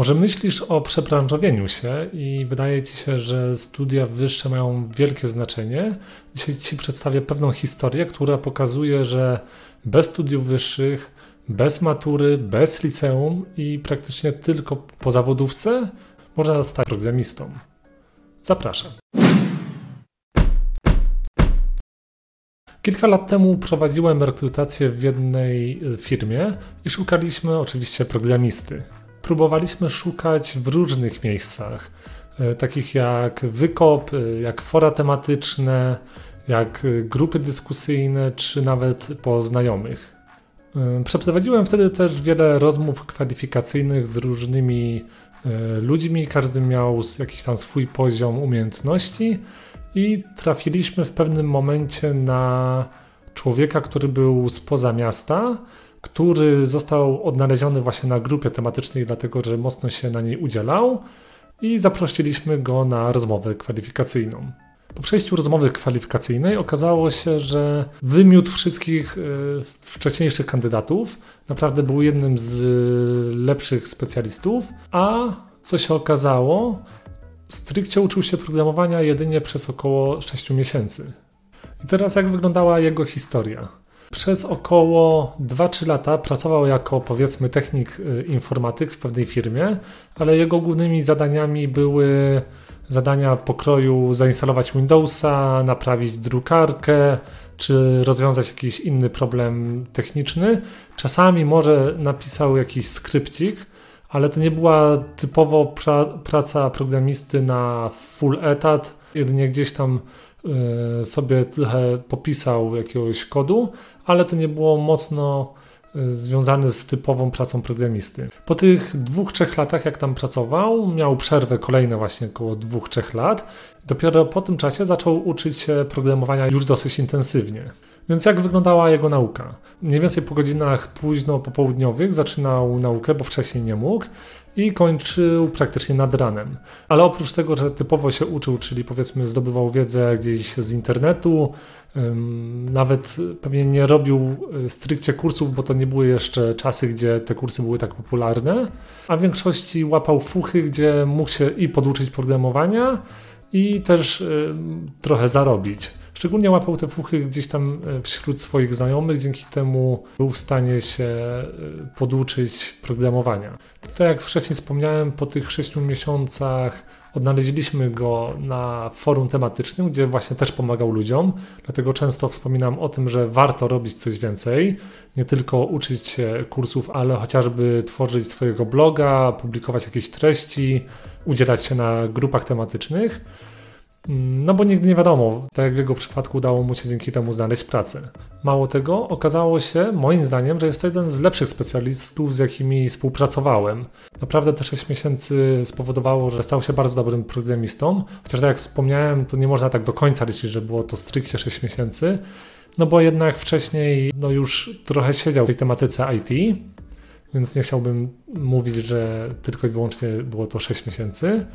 Może myślisz o przebranżowieniu się i wydaje ci się, że studia wyższe mają wielkie znaczenie. Dzisiaj ci przedstawię pewną historię, która pokazuje, że bez studiów wyższych, bez matury, bez liceum i praktycznie tylko po zawodówce można zostać programistą. Zapraszam. Kilka lat temu prowadziłem rekrutację w jednej firmie i szukaliśmy oczywiście programisty próbowaliśmy szukać w różnych miejscach, e, takich jak wykop, e, jak fora tematyczne, jak e, grupy dyskusyjne, czy nawet po znajomych. Przeprowadziłem wtedy też wiele rozmów kwalifikacyjnych z różnymi ludźmi, każdy miał jakiś tam swój poziom umiejętności i trafiliśmy w pewnym momencie na człowieka, który był spoza miasta, który został odnaleziony właśnie na grupie tematycznej, dlatego że mocno się na niej udzielał i zaprosiliśmy go na rozmowę kwalifikacyjną. Po przejściu rozmowy kwalifikacyjnej okazało się, że wymiót wszystkich e, wcześniejszych kandydatów naprawdę był jednym z lepszych specjalistów, a co się okazało, stricte uczył się programowania jedynie przez około 6 miesięcy. I teraz jak wyglądała jego historia? Przez około 2-3 lata pracował jako powiedzmy technik y, informatyk w pewnej firmie, ale jego głównymi zadaniami były zadania pokroju zainstalować Windowsa, naprawić drukarkę, czy rozwiązać jakiś inny problem techniczny. Czasami może napisał jakiś skrypcik, ale to nie była typowo pra praca programisty na full etat, jedynie gdzieś tam sobie trochę popisał jakiegoś kodu, ale to nie było mocno e, związane z typową pracą programisty. Po tych dwóch, trzech latach, jak tam pracował, miał przerwę kolejne właśnie około dwóch, trzech lat. Dopiero po tym czasie zaczął uczyć się programowania już dosyć intensywnie. Więc jak wyglądała jego nauka? Mniej więcej po godzinach późno popołudniowych zaczynał naukę, bo wcześniej nie mógł i kończył praktycznie nad ranem. Ale oprócz tego, że typowo się uczył, czyli powiedzmy zdobywał wiedzę gdzieś z internetu, nawet pewnie nie robił e, stricte kursów, bo to nie były jeszcze czasy, gdzie te kursy były tak popularne, a w większości łapał fuchy, gdzie mógł się i poduczyć programowania, i też trochę zarobić. Szczególnie łapał te fuchy gdzieś tam e, wśród swoich znajomych, dzięki temu był w stanie się e, poduczyć programowania. Tak jak wcześniej wspomniałem, po tych 6 miesiącach odnaleźliśmy go na forum tematycznym, gdzie właśnie też pomagał ludziom. Dlatego często wspominam o tym, że warto robić coś więcej, nie tylko uczyć się kursów, ale chociażby tworzyć swojego bloga, publikować jakieś treści, udzielać się na grupach tematycznych. No bo nigdy nie wiadomo, tak jak w jego przypadku udało mu się dzięki temu znaleźć pracę. Mało tego, okazało się, moim zdaniem, że jest to jeden z lepszych specjalistów, z jakimi współpracowałem. Naprawdę te 6 miesięcy spowodowało, że stał się bardzo dobrym programistą, chociaż tak jak wspomniałem, to nie można tak do końca liczyć, że było to stricte 6 miesięcy, no bo jednak wcześniej no już trochę siedział w tej tematyce IT, więc nie chciałbym mówić, że tylko i wyłącznie było to 6 miesięcy.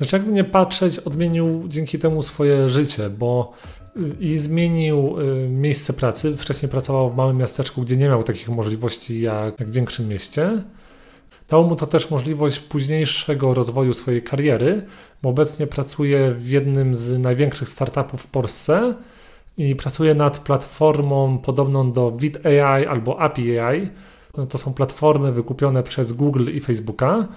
Lecz jakby nie patrzeć, odmienił dzięki temu swoje życie, bo y, i zmienił y, miejsce pracy. Wcześniej pracował w małym miasteczku, gdzie nie miał takich możliwości jak, jak w większym mieście. Dało mu to też możliwość późniejszego rozwoju swojej kariery, bo obecnie pracuje w jednym z największych startupów w Polsce i pracuje nad platformą podobną do Vid AI albo API AI. To są platformy wykupione przez Google i Facebooka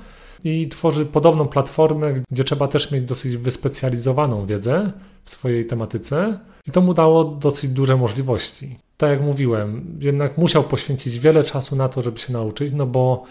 i tworzy podobną platformę, gdzie trzeba też mieć dosyć wyspecjalizowaną wiedzę w swojej tematyce i to mu dało dosyć duże możliwości. Tak jak mówiłem, jednak musiał poświęcić wiele czasu na to, żeby się nauczyć, no bo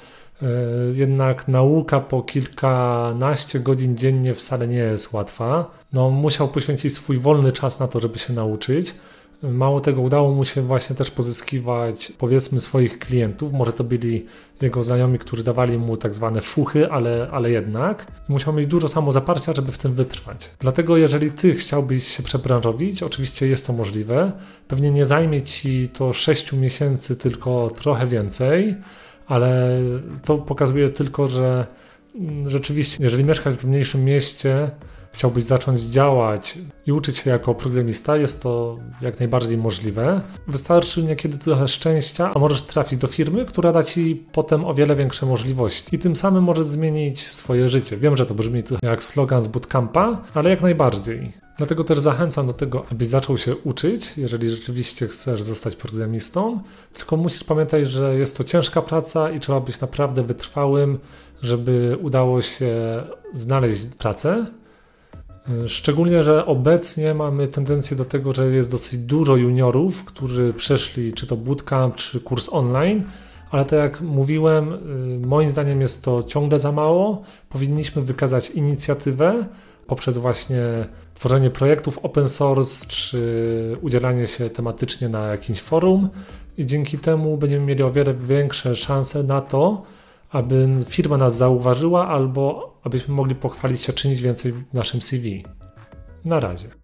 e, jednak nauka po kilkanaście godzin dziennie wcale nie jest łatwa. No, musiał poświęcić swój wolny czas na to, żeby się nauczyć. Mało tego, udało mu się właśnie też pozyskiwać, powiedzmy, swoich klientów. Może to byli jego znajomi, którzy dawali mu tak zwane fuchy, ale, ale jednak. Musiał mieć dużo samozaparcia, żeby w tym wytrwać. Dlatego, jeżeli ty chciałbyś się przebranżowić, oczywiście jest to możliwe. Pewnie nie zajmie ci to 6 miesięcy, tylko trochę więcej, ale to pokazuje tylko, że rzeczywiście, jeżeli mieszkasz w mniejszym mieście, chciałbyś zacząć działać i uczyć się jako programista, jest to jak najbardziej możliwe. Wystarczy niekiedy trochę szczęścia, a możesz trafić do firmy, która da ci potem o wiele większe możliwości i tym samym możesz zmienić swoje życie. Wiem, że to brzmi trochę jak slogan z bootcampa, ale jak najbardziej. Dlatego też zachęcam do tego, abyś zaczął się uczyć, jeżeli rzeczywiście chcesz zostać programistą. Tylko musisz pamiętać, że jest to ciężka praca i trzeba być naprawdę wytrwałym, żeby udało się znaleźć pracę. Szczególnie, że obecnie mamy tendencję do tego, że jest dosyć dużo juniorów, którzy przeszli czy to bootcamp, czy kurs online, ale tak jak mówiłem, y, moim zdaniem jest to ciągle za mało. Powinniśmy wykazać inicjatywę poprzez właśnie tworzenie projektów open source, czy udzielanie się tematycznie na jakimś forum i dzięki temu będziemy mieli o wiele większe szanse na to, aby firma nas zauważyła albo abyśmy mogli pochwalić się czymś więcej w naszym CV. Na razie.